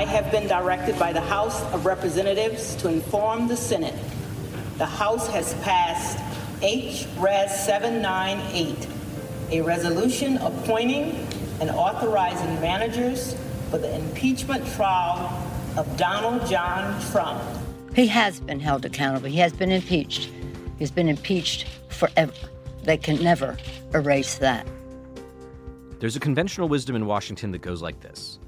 I have been directed by the House of Representatives to inform the Senate the House has passed H. Res. 798, a resolution appointing and authorizing managers for the impeachment trial of Donald John Trump. He has been held accountable. He has been impeached. He's been impeached forever. They can never erase that. There's a conventional wisdom in Washington that goes like this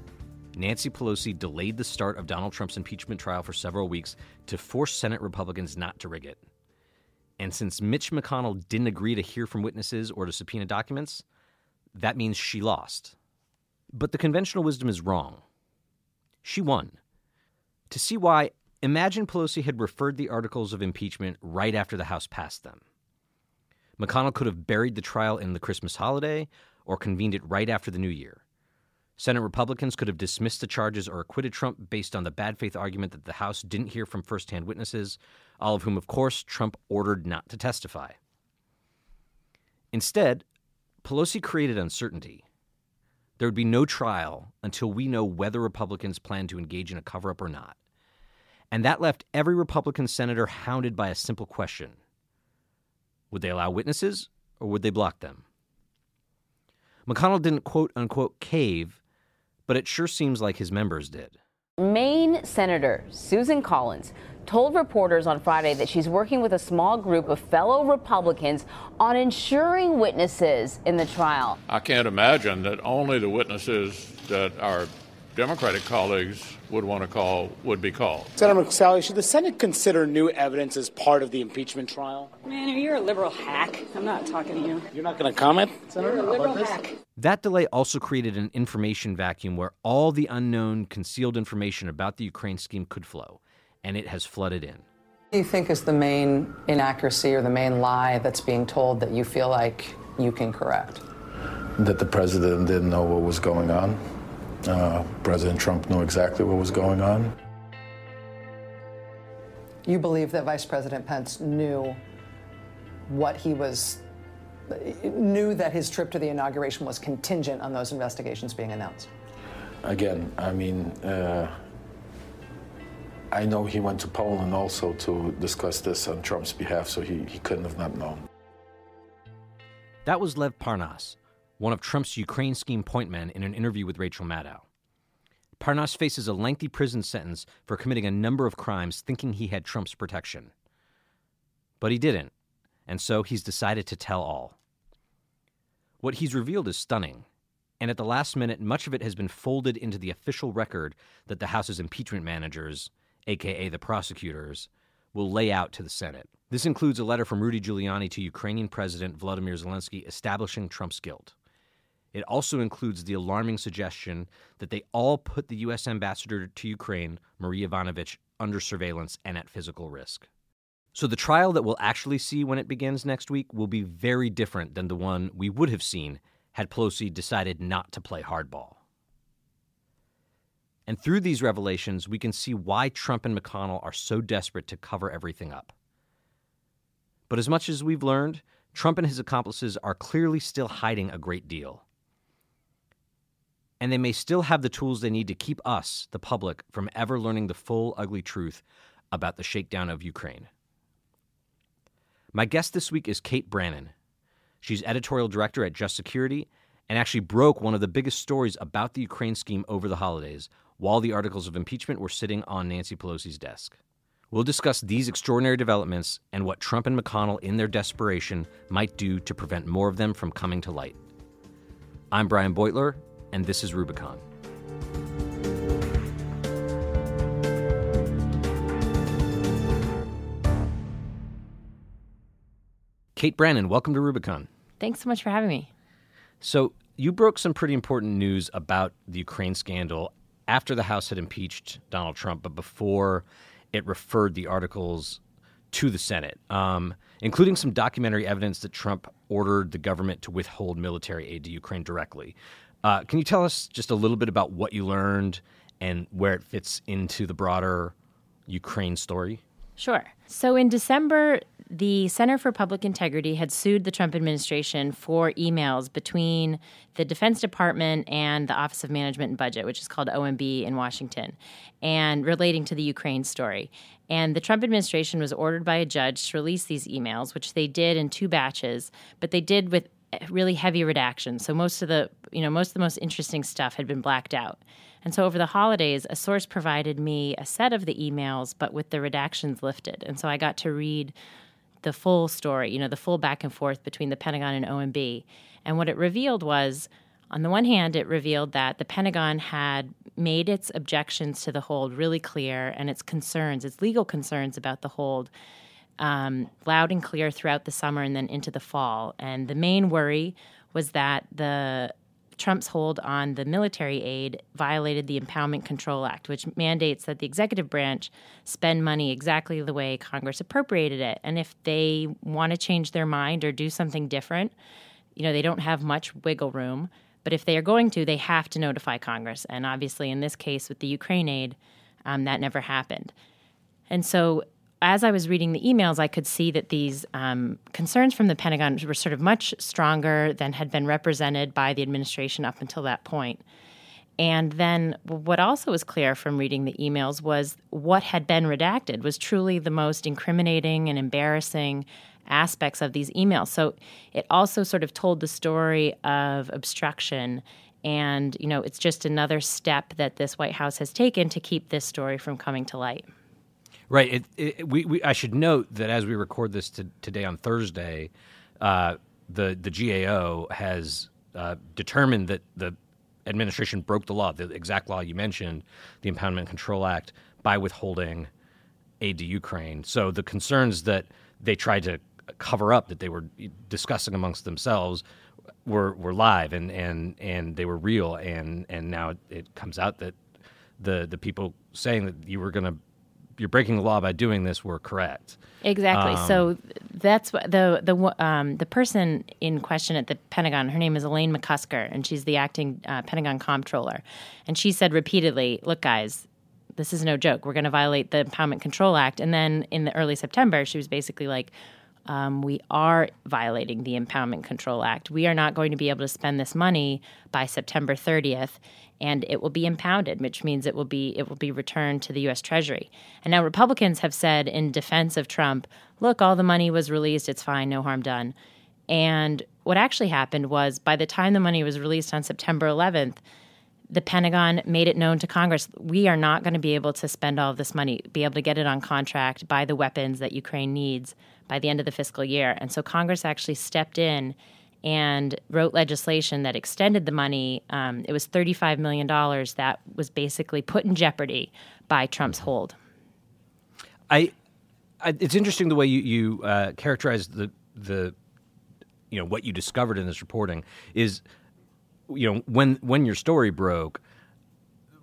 Nancy Pelosi delayed the start of Donald Trump's impeachment trial for several weeks to force Senate Republicans not to rig it. And since Mitch McConnell didn't agree to hear from witnesses or to subpoena documents, that means she lost. But the conventional wisdom is wrong. She won. To see why, imagine Pelosi had referred the articles of impeachment right after the House passed them. McConnell could have buried the trial in the Christmas holiday or convened it right after the new year. Senate Republicans could have dismissed the charges or acquitted Trump based on the bad faith argument that the House didn't hear from firsthand witnesses, all of whom, of course, Trump ordered not to testify. Instead, Pelosi created uncertainty. There would be no trial until we know whether Republicans plan to engage in a cover up or not. And that left every Republican senator hounded by a simple question Would they allow witnesses or would they block them? McConnell didn't quote unquote cave but it sure seems like his members did. Maine Senator Susan Collins told reporters on Friday that she's working with a small group of fellow Republicans on ensuring witnesses in the trial. I can't imagine that only the witnesses that are Democratic colleagues would want to call would be called. Senator McSally, should the Senate consider new evidence as part of the impeachment trial? Man, you're a liberal hack. I'm not talking to you. You're not going to comment, Senator? You're a liberal hack. That delay also created an information vacuum where all the unknown, concealed information about the Ukraine scheme could flow, and it has flooded in. What do you think is the main inaccuracy or the main lie that's being told that you feel like you can correct? That the president didn't know what was going on. Uh, President Trump knew exactly what was going on. You believe that Vice President Pence knew what he was, knew that his trip to the inauguration was contingent on those investigations being announced? Again, I mean, uh, I know he went to Poland also to discuss this on Trump's behalf, so he, he couldn't have not known. That was Lev Parnas, one of Trump's Ukraine scheme point men, in an interview with Rachel Maddow. Parnas faces a lengthy prison sentence for committing a number of crimes thinking he had Trump's protection. But he didn't, and so he's decided to tell all. What he's revealed is stunning, and at the last minute, much of it has been folded into the official record that the House's impeachment managers, aka the prosecutors, will lay out to the Senate. This includes a letter from Rudy Giuliani to Ukrainian President Vladimir Zelensky establishing Trump's guilt. It also includes the alarming suggestion that they all put the U.S. ambassador to Ukraine, Marie Yovanovitch, under surveillance and at physical risk. So the trial that we'll actually see when it begins next week will be very different than the one we would have seen had Pelosi decided not to play hardball. And through these revelations, we can see why Trump and McConnell are so desperate to cover everything up. But as much as we've learned, Trump and his accomplices are clearly still hiding a great deal and they may still have the tools they need to keep us, the public, from ever learning the full, ugly truth about the shakedown of Ukraine. My guest this week is Kate Brannen. She's editorial director at Just Security and actually broke one of the biggest stories about the Ukraine scheme over the holidays while the articles of impeachment were sitting on Nancy Pelosi's desk. We'll discuss these extraordinary developments and what Trump and McConnell, in their desperation, might do to prevent more of them from coming to light. I'm Brian Beutler, and this is Rubicon. Kate Brannen, welcome to Rubicon. Thanks so much for having me. So, you broke some pretty important news about the Ukraine scandal after the House had impeached Donald Trump, but before it referred the articles to the Senate, um, including some documentary evidence that Trump ordered the government to withhold military aid to Ukraine directly. Uh, can you tell us just a little bit about what you learned and where it fits into the broader Ukraine story? Sure. So in December, the Center for Public Integrity had sued the Trump administration for emails between the Defense Department and the Office of Management and Budget, which is called OMB in Washington, and relating to the Ukraine story. And the Trump administration was ordered by a judge to release these emails, which they did in two batches, but they did with really heavy redactions. So most of the, you know, most of the most interesting stuff had been blacked out. And so over the holidays, a source provided me a set of the emails, but with the redactions lifted. And so I got to read the full story, you know, the full back and forth between the Pentagon and OMB. And what it revealed was, on the one hand, it revealed that the Pentagon had made its objections to the hold really clear and its concerns, its legal concerns about the hold, um, loud and clear throughout the summer and then into the fall. And the main worry was that the Trump's hold on the military aid violated the Impoundment Control Act, which mandates that the executive branch spend money exactly the way Congress appropriated it. And if they want to change their mind or do something different, you know, they don't have much wiggle room. But if they are going to, they have to notify Congress. And obviously, in this case with the Ukraine aid, um, that never happened. And so as I was reading the emails, I could see that these um, concerns from the Pentagon were sort of much stronger than had been represented by the administration up until that point. And then what also was clear from reading the emails was what had been redacted was truly the most incriminating and embarrassing aspects of these emails. So it also sort of told the story of obstruction and you know it's just another step that this White House has taken to keep this story from coming to light. Right. It, it, we, we, I should note that as we record this to, today on Thursday, uh, the the GAO has uh, determined that the administration broke the law, the exact law you mentioned, the Impoundment Control Act, by withholding aid to Ukraine. So the concerns that they tried to cover up, that they were discussing amongst themselves, were were live and and and they were real. And and now it, it comes out that the the people saying that you were going to you're breaking the law by doing this were correct. Exactly. Um, so that's what the the um, the person in question at the Pentagon. Her name is Elaine McCusker, and she's the acting uh, Pentagon comptroller. And she said repeatedly, "Look, guys." This is no joke. We're going to violate the Impoundment Control Act. And then in the early September, she was basically like, um, we are violating the Impoundment Control Act. We are not going to be able to spend this money by September 30th, and it will be impounded, which means it will be it will be returned to the U.S. Treasury. And now Republicans have said in defense of Trump, "Look, all the money was released. It's fine. No harm done." And what actually happened was, by the time the money was released on September 11th, the Pentagon made it known to Congress we are not going to be able to spend all of this money, be able to get it on contract, buy the weapons that Ukraine needs by the end of the fiscal year. And so Congress actually stepped in and wrote legislation that extended the money. Um, it was $35 million that was basically put in jeopardy by Trump's hold. I, I it's interesting the way you, you uh, characterize the, the, you know, what you discovered in this reporting is, you know, when, when your story broke,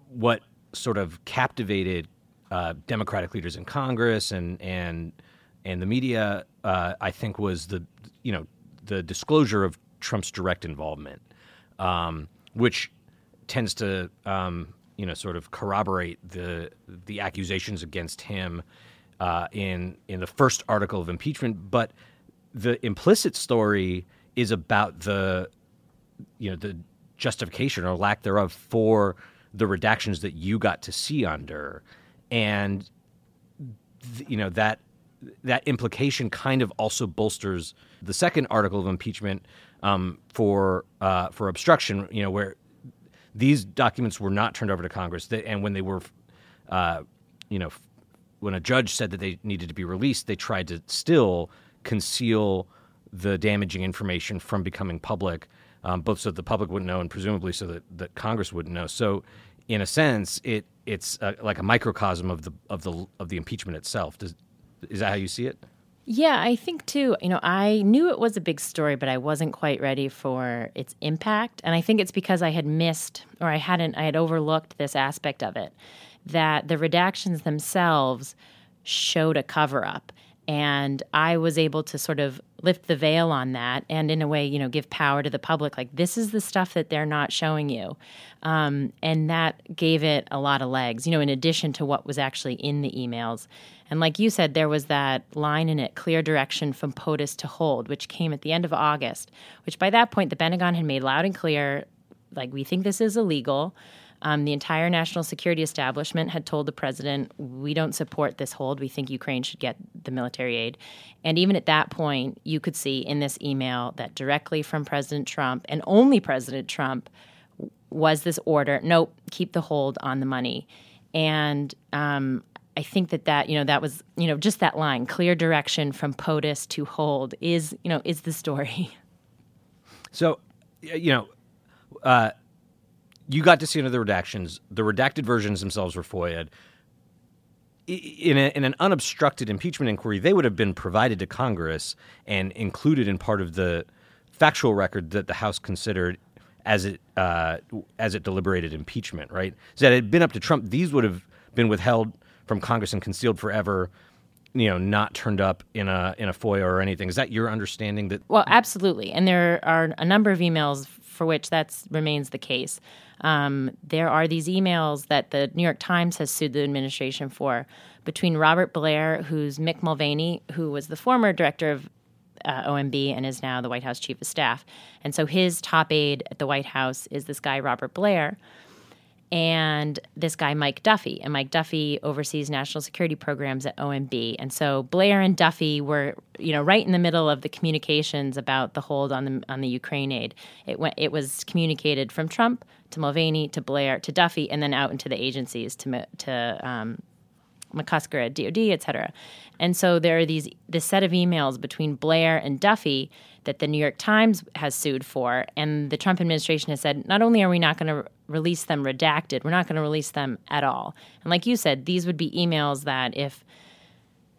what sort of captivated uh, Democratic leaders in Congress and, and, and the media, uh, I think, was the you know the disclosure of Trump's direct involvement, um, which tends to um, you know sort of corroborate the the accusations against him uh, in in the first article of impeachment, but the implicit story is about the you know the justification or lack thereof for the redactions that you got to see under. And you know that that implication kind of also bolsters the second article of impeachment um, for uh, for obstruction. You know, where these documents were not turned over to Congress, and when they were, uh, you know, when a judge said that they needed to be released, they tried to still conceal the damaging information from becoming public, um, both so that the public wouldn't know and presumably so that, that Congress wouldn't know. So, in a sense, it it's uh, like a microcosm of the of the of the impeachment itself. Does, is that how you see it? Yeah, I think too. You know, I knew it was a big story, but I wasn't quite ready for its impact. And I think it's because I had missed or I hadn't, I had overlooked this aspect of it that the redactions themselves showed a cover up. And I was able to sort of lift the veil on that and, in a way, you know, give power to the public. Like, this is the stuff that they're not showing you. Um, and that gave it a lot of legs, you know, in addition to what was actually in the emails. And like you said, there was that line in it clear direction from POTUS to hold, which came at the end of August, which by that point, the Pentagon had made loud and clear like, we think this is illegal. Um, the entire national security establishment had told the president, we don't support this hold. We think Ukraine should get the military aid. And even at that point, you could see in this email that directly from President Trump and only President Trump was this order nope, keep the hold on the money. And um, I think that that you know that was you know just that line clear direction from POTUS to hold is you know is the story. So, you know, uh, you got to see another redactions. The redacted versions themselves were FOIA'd. In, a, in, an unobstructed impeachment inquiry, they would have been provided to Congress and included in part of the factual record that the House considered as it uh, as it deliberated impeachment. Right? So that it had been up to Trump, these would have been withheld from Congress and concealed forever you know not turned up in a in a FOIA or anything. Is that your understanding that Well, absolutely. And there are a number of emails for which that remains the case. Um, there are these emails that the New York Times has sued the administration for between Robert Blair, who's Mick Mulvaney, who was the former director of uh, OMB and is now the White House chief of staff. And so his top aide at the White House is this guy, Robert Blair and this guy Mike Duffy. And Mike Duffy oversees national security programs at OMB. And so Blair and Duffy were, you know, right in the middle of the communications about the hold on the on the Ukraine aid. It went it was communicated from Trump to Mulvaney to Blair to Duffy and then out into the agencies to to um, McCusker at DOD, et cetera. And so there are these this set of emails between Blair and Duffy that the New York Times has sued for, and the Trump administration has said not only are we not going to release them redacted, we're not going to release them at all. And like you said, these would be emails that if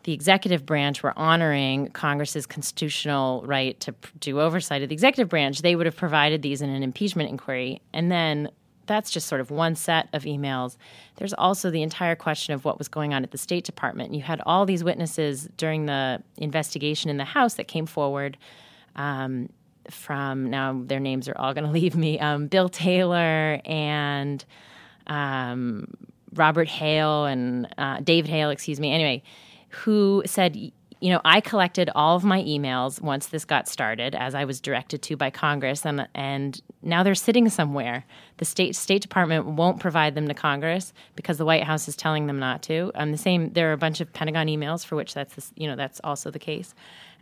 the executive branch were honoring Congress's constitutional right to do oversight of the executive branch, they would have provided these in an impeachment inquiry. And then that's just sort of one set of emails. There's also the entire question of what was going on at the State Department. You had all these witnesses during the investigation in the House that came forward. Um, from now, their names are all going to leave me. Um, Bill Taylor and um, Robert Hale and uh, David Hale, excuse me. Anyway, who said, you know, I collected all of my emails once this got started, as I was directed to by Congress, and and now they're sitting somewhere. The state State Department won't provide them to Congress because the White House is telling them not to. And the same, there are a bunch of Pentagon emails for which that's the, you know that's also the case.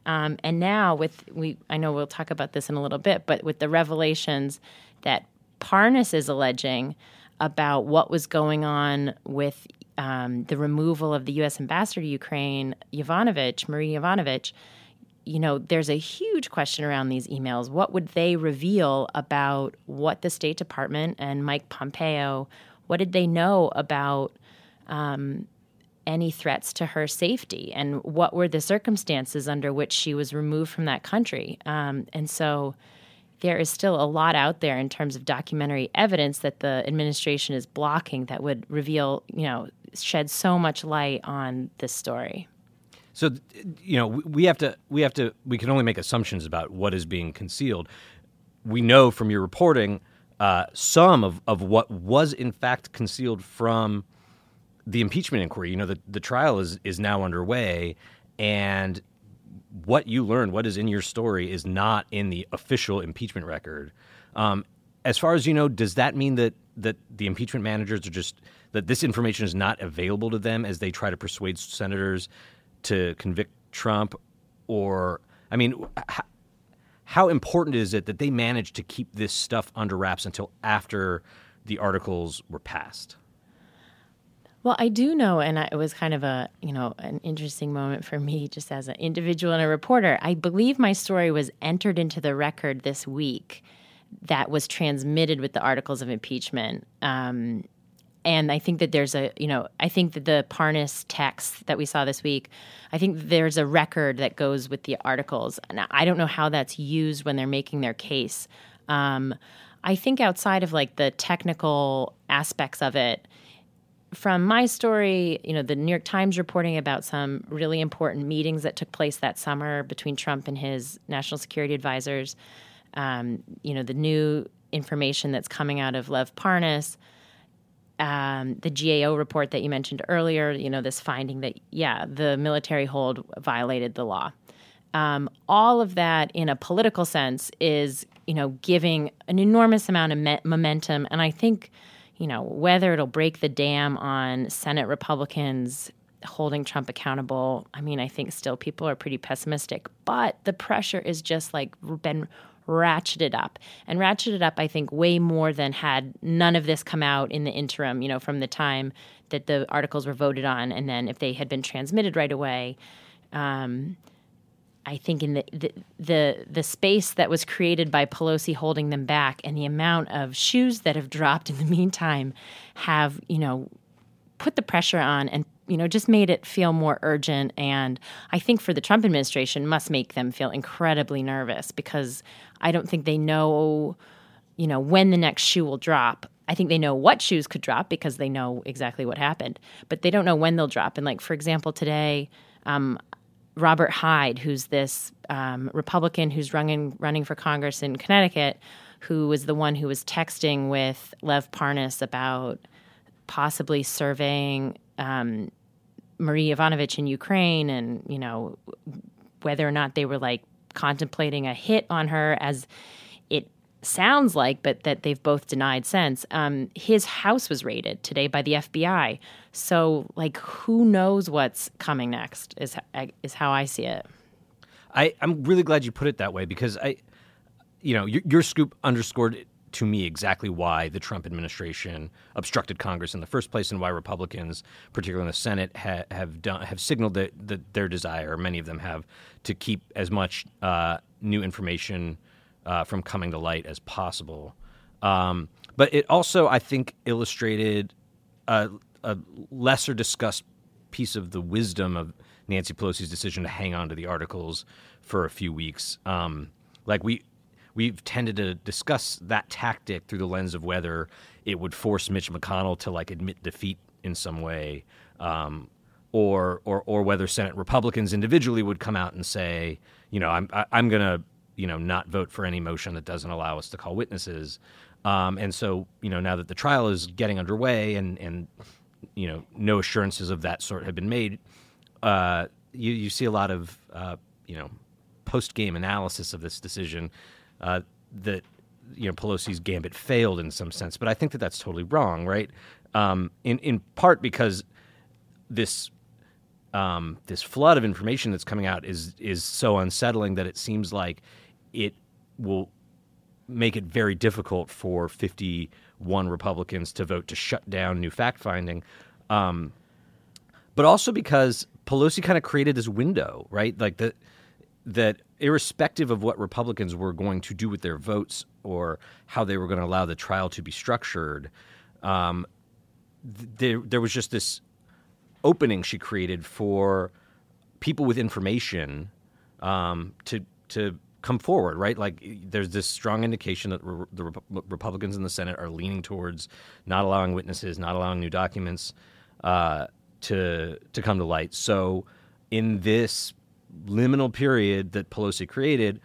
Um, and now with we, I know we'll talk about this in a little bit, but with the revelations that Parnas is alleging about what was going on with um, the removal of the U.S. ambassador to Ukraine, Yovanovitch, Marie Yovanovitch, you know, there's a huge question around these emails. What would they reveal about what the State Department and Mike Pompeo, what did they know about um, any threats to her safety? And what were the circumstances under which she was removed from that country? Um, and so, there is still a lot out there in terms of documentary evidence that the administration is blocking that would reveal, you know, shed so much light on this story. So, you know, we have to we have to we can only make assumptions about what is being concealed. We know from your reporting uh, some of, of what was in fact concealed from the impeachment inquiry. You know, the, the trial is is now underway, and what you learned, what is in your story, is not in the official impeachment record. Um, as far as you know, does that mean that that the impeachment managers are just that this information is not available to them as they try to persuade senators to convict Trump? Or, I mean, how, how important is it that they managed to keep this stuff under wraps until after the articles were passed? Well, I do know, and it was kind of a you know an interesting moment for me, just as an individual and a reporter. I believe my story was entered into the record this week, that was transmitted with the articles of impeachment. Um, and I think that there's a you know I think that the Parnas text that we saw this week, I think there's a record that goes with the articles, and I don't know how that's used when they're making their case. Um, I think outside of like the technical aspects of it from my story, you know, the New York Times reporting about some really important meetings that took place that summer between Trump and his national security advisors. Um, you know, the new information that's coming out of Lev Parnas, um, the GAO report that you mentioned earlier, you know, this finding that, yeah, the military hold violated the law. Um, all of that in a political sense is, you know, giving an enormous amount of me- momentum. And I think you know, whether it'll break the dam on Senate Republicans holding Trump accountable, I mean, I think still people are pretty pessimistic. But the pressure is just like been ratcheted up and ratcheted up, I think, way more than had none of this come out in the interim, you know, from the time that the articles were voted on. And then if they had been transmitted right away, um, I think in the, the, the the space that was created by Pelosi holding them back and the amount of shoes that have dropped in the meantime have you know put the pressure on and you know just made it feel more urgent and I think for the Trump administration must make them feel incredibly nervous because I don't think they know you know when the next shoe will drop I think they know what shoes could drop because they know exactly what happened, but they don't know when they'll drop. And like for example, today, um, Robert Hyde, who's this um, Republican who's running running for Congress in Connecticut, who was the one who was texting with Lev Parnas about possibly surveying um, Marie Yovanovitch in Ukraine, and you know whether or not they were like contemplating a hit on her as it sounds like, but that they've both denied since. Um, his house was raided today by the FBI. So, like, who knows what's coming next? Is is how I see it. I I'm really glad you put it that way because I, you know, your, your scoop underscored to me exactly why the Trump administration obstructed Congress in the first place, and why Republicans, particularly in the Senate, ha- have done have signaled that, that their desire, many of them have, to keep as much uh, new information uh, from coming to light as possible. Um, but it also, I think, illustrated a, a, lesser discussed piece of the wisdom of Nancy Pelosi's decision to hang on to the articles for a few weeks. Um, like we we've tended to discuss that tactic through the lens of whether it would force Mitch McConnell to like admit defeat in some way, um, or or or whether Senate Republicans individually would come out and say, you know, I'm I, am i am going to you know not vote for any motion that doesn't allow us to call witnesses. Um, and so you know now that the trial is getting underway and and you know no assurances of that sort have been made, uh, you you see a lot of uh, you know post game analysis of this decision uh, that you know Pelosi's gambit failed in some sense, but I think that that's totally wrong, right? Um, in in part because this um, this flood of information that's coming out is is so unsettling that it seems like it will make it very difficult for 51 Republicans to vote to shut down new fact finding. Um, but also because Pelosi kind of created this window, right? Like that, that irrespective of what Republicans were going to do with their votes or how they were going to allow the trial to be structured, um, there there was just this opening she created for people with information um, to to come forward, right? Like there's this strong indication that re- the Re- Republicans in the Senate are leaning towards not allowing witnesses, not allowing new documents uh, to to come to light. So in this liminal period that Pelosi created,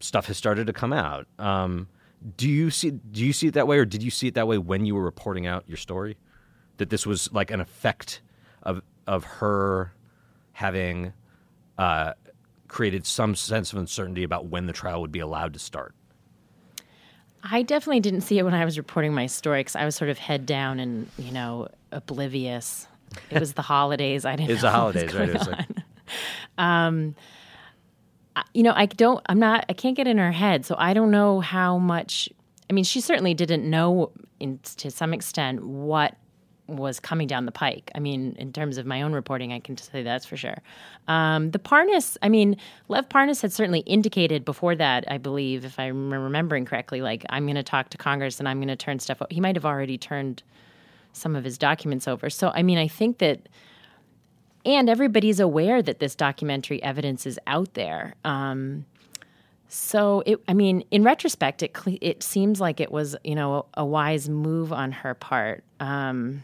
stuff has started to come out. Um, do you see do you see it that way, or did you see it that way when you were reporting out your story? That this was like an effect of of her having uh, created some sense of uncertainty about when the trial would be allowed to start. I definitely didn't see it when I was reporting my story because I was sort of head down and you know oblivious. It was the holidays. I didn't. it's the holidays, right? It's like... um, you know, I don't. I'm not. I can't get in her head, so I don't know how much. I mean, she certainly didn't know, in, to some extent, what was coming down the pike. I mean, in terms of my own reporting, I can say that's for sure. Um, the Parnas, I mean, Lev Parnas had certainly indicated before that, I believe, if I'm remembering correctly, like I'm going to talk to Congress and I'm going to turn stuff. He might have already turned some of his documents over. So, I mean, I think that, and everybody's aware that this documentary evidence is out there. Um, so it, I mean, in retrospect, it it seems like it was, you know, a, a wise move on her part. Um,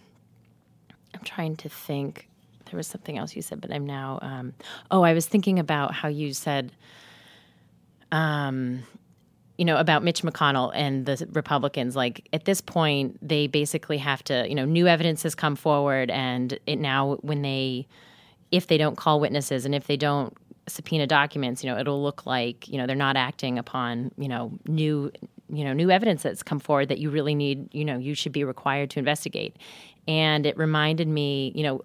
I'm trying to think. There was something else you said, but I'm now. Um, oh, I was thinking about how you said, um, you know, about Mitch McConnell and the Republicans. Like at this point, they basically have to, you know, new evidence has come forward, and it now when they, if they don't call witnesses and if they don't subpoena documents, you know, it'll look like you know they're not acting upon you know new you know new evidence that's come forward that you really need you know you should be required to investigate. And it reminded me you know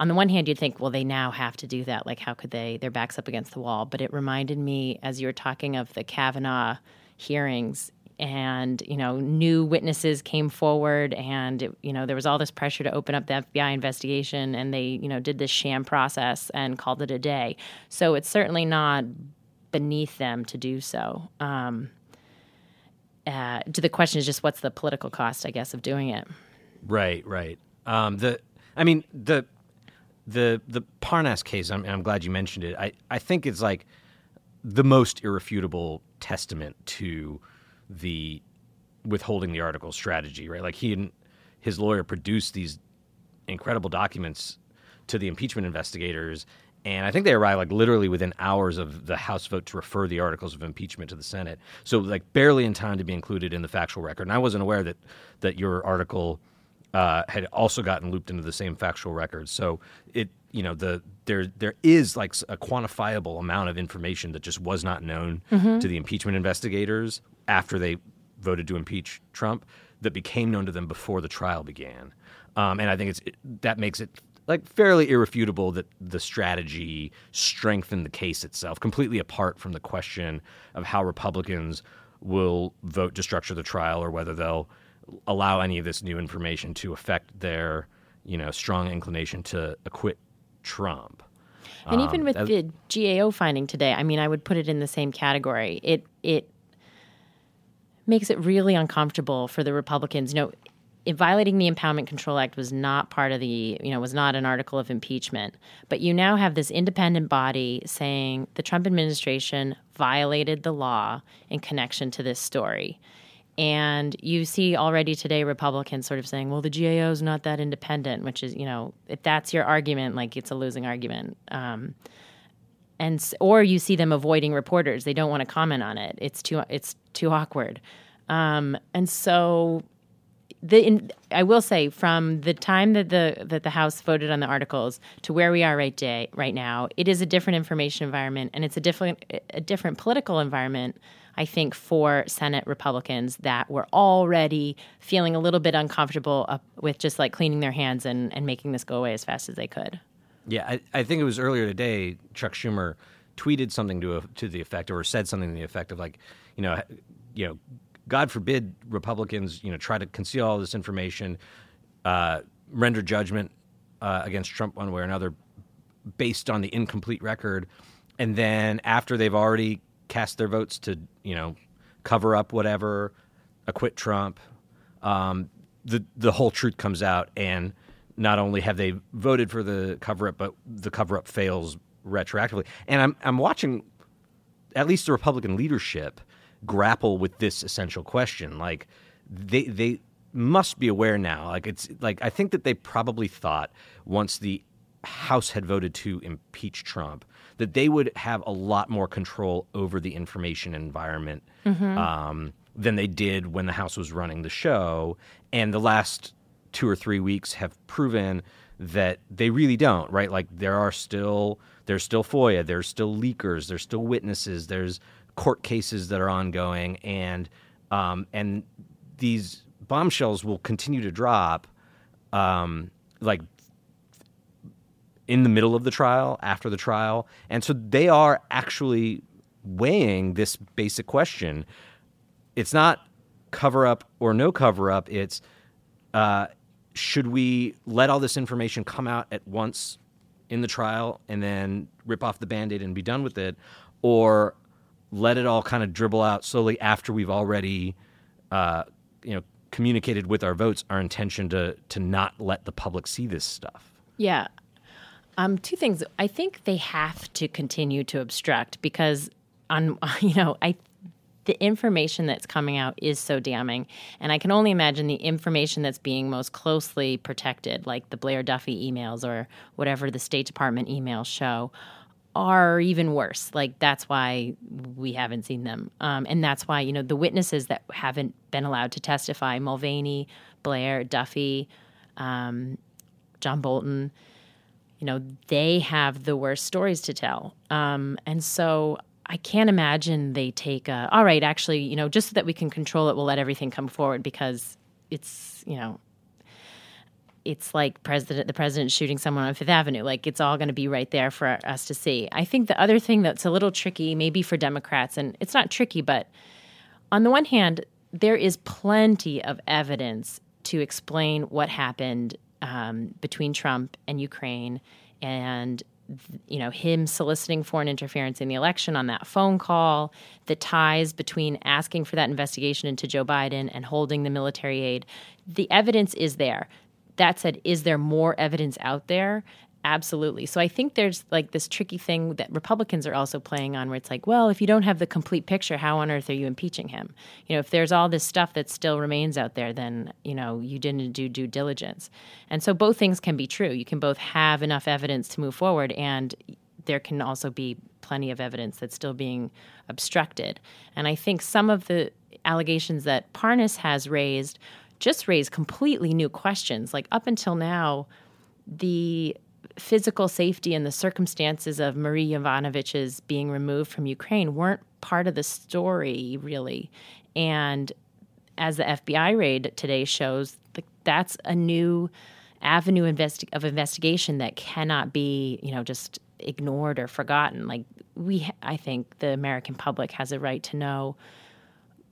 on the one hand you'd think well they now have to do that. Like how could they? Their backs up against the wall. But it reminded me as you were talking of the kavanaugh hearings and you know new witnesses came forward and it, you know there was all this pressure to open up the FBI investigation and they you know did this sham process and called it a day so it's certainly not beneath them to do so um, uh, to the question is just what's the political cost, I guess, of doing it. Right, right. Um, the, I mean, the, the, the Parnas case. I'm, I'm glad you mentioned it. I, I think it's like the most irrefutable testament to the withholding the article strategy. Right, like he and his lawyer produced these incredible documents to the impeachment investigators and I think they arrived like literally within hours of the House vote to refer the articles of impeachment to the Senate. So like barely in time to be included in the factual record. And I wasn't aware that that your article uh, had also gotten looped into the same factual record. So it you know the there there is like a quantifiable amount of information that just was not known mm-hmm. to the impeachment investigators after they voted to impeach Trump that became known to them before the trial began. Um, and I think it's it, that makes it like fairly irrefutable that the strategy strengthened the case itself, completely apart from the question of how Republicans will vote to structure the trial or whether they'll allow any of this new information to affect their, you know, strong inclination to acquit Trump. And um, even with the GAO finding today, I mean, I would put it in the same category. It it makes it really uncomfortable for the Republicans. You know, violating the Impoundment Control Act was not part of the, you know, was not an article of impeachment. But you now have this independent body saying the Trump administration violated the law in connection to this story. And you see already today Republicans sort of saying, well, the GAO is not that independent, which is, you know, if that's your argument, like it's a losing argument. Um, and or you see them avoiding reporters; they don't want to comment on it. It's too it's too awkward. Um, and so the in, I will say from the time that the that the House voted on the articles to where we are right day right now, it is a different information environment and it's a different a different political environment. I think for Senate Republicans that were already feeling a little bit uncomfortable with just like cleaning their hands and, and making this go away as fast as they could. Yeah, I, I think it was earlier today. Chuck Schumer tweeted something to a, to the effect, or said something to the effect of like, you know, you know, God forbid Republicans, you know, try to conceal all this information, uh, render judgment uh, against Trump one way or another based on the incomplete record, and then after they've already cast their votes to, you know, cover up whatever, acquit Trump, um, the the whole truth comes out, and not only have they voted for the cover up, but the cover up fails retroactively. And I'm I'm watching at least the Republican leadership grapple with this essential question. Like they they must be aware now. Like it's like I think that they probably thought once the House had voted to impeach Trump that they would have a lot more control over the information environment mm-hmm. um, than they did when the House was running the show. And the last two or three weeks have proven that they really don't. Right? Like there are still there's still FOIA, there's still leakers, there's still witnesses, there's court cases that are ongoing, and um, and these bombshells will continue to drop, um, like in the middle of the trial, after the trial, and so they are actually weighing this basic question. It's not cover up or no cover up. It's uh, should we let all this information come out at once in the trial and then rip off the band aid and be done with it? Or let it all kind of dribble out slowly after we've already, uh, you know, communicated with our votes our intention to to not let the public see this stuff. Yeah. Um, two things. I think they have to continue to obstruct because on you know I the information that's coming out is so damning. And I can only imagine the information that's being most closely protected, like the Blair Duffy emails or whatever the State Department emails show, are even worse. Like that's why we haven't seen them, um, and that's why you know the witnesses that haven't been allowed to testify: Mulvaney, Blair, Duffy, um, John Bolton. You know they have the worst stories to tell, um, and so I can't imagine they take a. All right, actually, you know, just so that we can control it, we'll let everything come forward because it's you know it's like president the president shooting someone on Fifth Avenue. Like it's all going to be right there for us to see. I think the other thing that's a little tricky, maybe for Democrats, and it's not tricky, but on the one hand, there is plenty of evidence to explain what happened um, between Trump and Ukraine, and you know him soliciting foreign interference in the election on that phone call, the ties between asking for that investigation into Joe Biden and holding the military aid. The evidence is there that said, is there more evidence out there? Absolutely. So I think there's like this tricky thing that Republicans are also playing on where it's like, well, if you don't have the complete picture, how on earth are you impeaching him? You know, if there's all this stuff that still remains out there, then, you know, you didn't do due diligence. And so both things can be true. You can both have enough evidence to move forward and there can also be plenty of evidence that's still being obstructed. And I think some of the allegations that Parnas has raised just raise completely new questions. Like up until now, the physical safety and the circumstances of Marie Yovanovitch's being removed from Ukraine weren't part of the story, really. And as the FBI raid today shows, that's a new avenue investi- of investigation that cannot be, you know, just ignored or forgotten. Like we, I think the American public has a right to know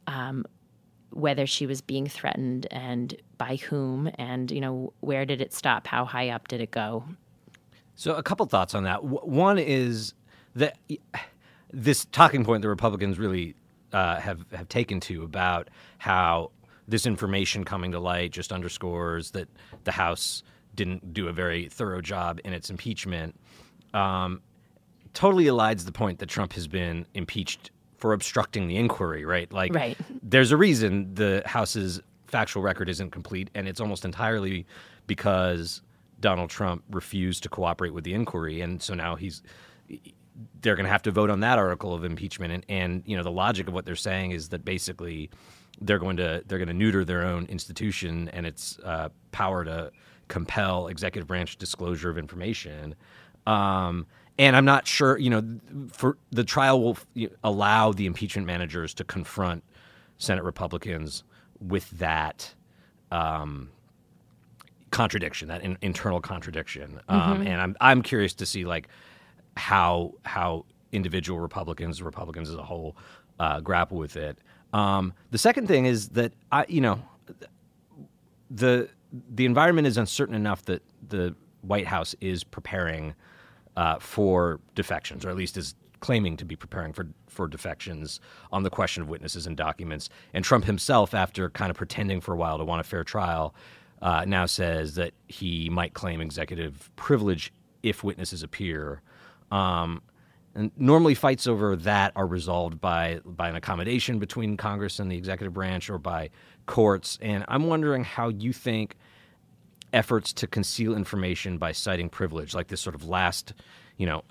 um, whether she was being threatened and by whom and you know where did it stop how high up did it go so a couple thoughts on that one is that this talking point the republicans really uh, have have taken to about how this information coming to light just underscores that the house didn't do a very thorough job in its impeachment um, totally elides the point that trump has been impeached for obstructing the inquiry, right? Like, right. there's a reason the House's factual record isn't complete, and it's almost entirely because Donald Trump refused to cooperate with the inquiry, and so now he's they're going to have to vote on that article of impeachment, and, and you know the logic of what they're saying is that basically they're going to they're going to neuter their own institution and its uh, power to compel executive branch disclosure of information. Um, and I'm not sure, you know, for the trial will allow the impeachment managers to confront Senate Republicans with that um, contradiction, that in, internal contradiction. Um, mm-hmm. and I'm I'm curious to see like how how individual Republicans, Republicans as a whole, uh, grapple with it. Um, the second thing is that I, you know, the the environment is uncertain enough that the White House is preparing uh, for defections, or at least is claiming to be preparing for, for defections on the question of witnesses and documents. And Trump himself, after kind of pretending for a while to want a fair trial, uh, now says that he might claim executive privilege if witnesses appear. Um, and normally, fights over that are resolved by by an accommodation between Congress and the executive branch, or by courts. And I'm wondering how you think efforts to conceal information by citing privilege, like this sort of last, you know,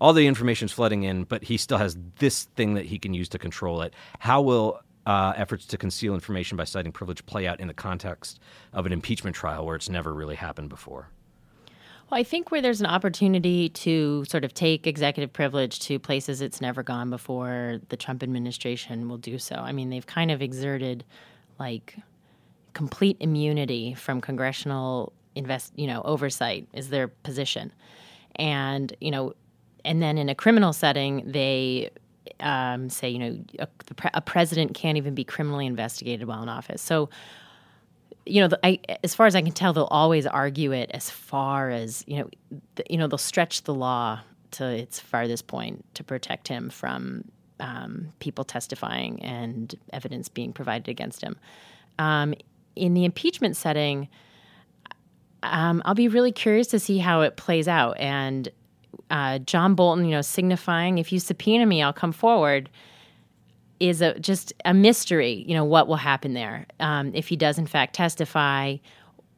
all the information is flooding in, but he still has this thing that he can use to control it. How will uh, efforts to conceal information by citing privilege play out in the context of an impeachment trial where it's never really happened before? Well, I think where there's an opportunity to sort of take executive privilege to places it's never gone before, the Trump administration will do so. I mean, they've kind of exerted like complete immunity from congressional invest, you know, oversight is their position. And, you know, and then in a criminal setting, they um, say, you know, a, a, president can't even be criminally investigated while in office. So, you know, the, I, as far as I can tell, they'll always argue it as far as you know, the, you know, they'll stretch the law to its farthest point to protect him from um, people testifying and evidence being provided against him. Um, in the impeachment setting, um, I'll be really curious to see how it plays out. And uh, John Bolton, you know, signifying if you subpoena me, I'll come forward. is a, just a mystery. You know what will happen there um, if he does in fact testify.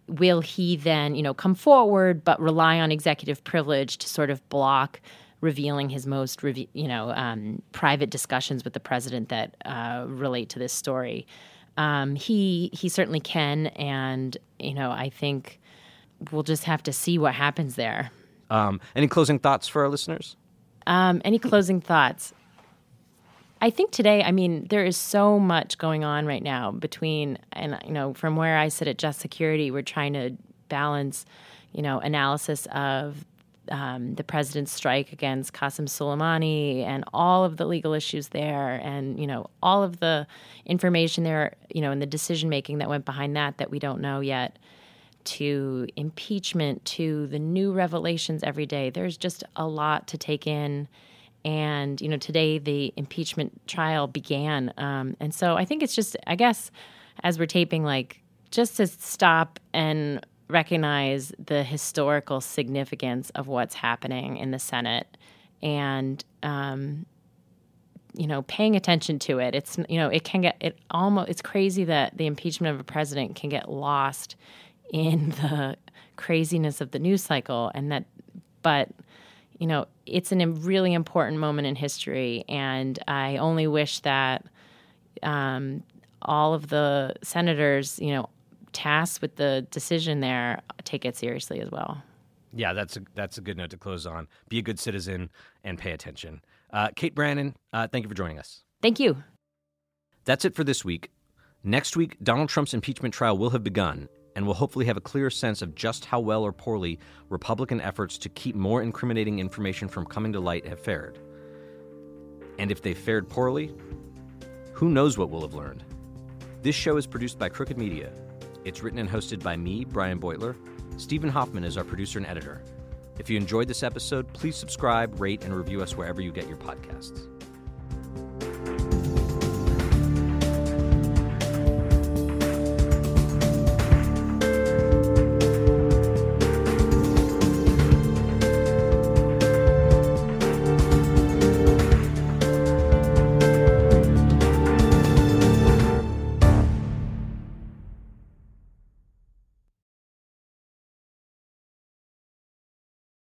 Will he then, you know, come forward but rely on executive privilege to sort of block revealing his most, you know, um, private discussions with the president that uh, relate to this story? Um, he he certainly can, and you know, I think we'll just have to see what happens there. Um, any closing thoughts for our listeners? Um, any closing thoughts? I think today, I mean, there is so much going on right now between, and you know, from where I sit at Just Security, we're trying to balance, you know, analysis of um, the president's strike against Qasem Soleimani and all of the legal issues there, and you know, all of the information there, you know, and the decision making that went behind that that we don't know yet to impeachment to the new revelations every day. There's just a lot to take in. And, you know, today the impeachment trial began. Um, and so I think it's just, I guess, as we're taping, like, just to stop and recognize the historical significance of what's happening in the Senate and, um, you know, paying attention to it. It's, you know, it can get, it almost, it's crazy that the impeachment of a president can get lost in the craziness of the news cycle and that but you know it's a really important moment in history and i only wish that um, all of the senators you know tasked with the decision there take it seriously as well. Yeah that's a that's a good note to close on. Be a good citizen and pay attention. Uh, kate Brannen uh, thank you for joining us. Thank you. That's it for this week. Next week donald trump's impeachment trial will have begun and will hopefully have a clear sense of just how well or poorly Republican efforts to keep more incriminating information from coming to light have fared. And if they fared poorly, who knows what we'll have learned? This show is produced by Crooked Media. It's written and hosted by me, Brian Beutler. Stephen Hoffman is our producer and editor. If you enjoyed this episode, please subscribe, rate, and review us wherever you get your podcasts.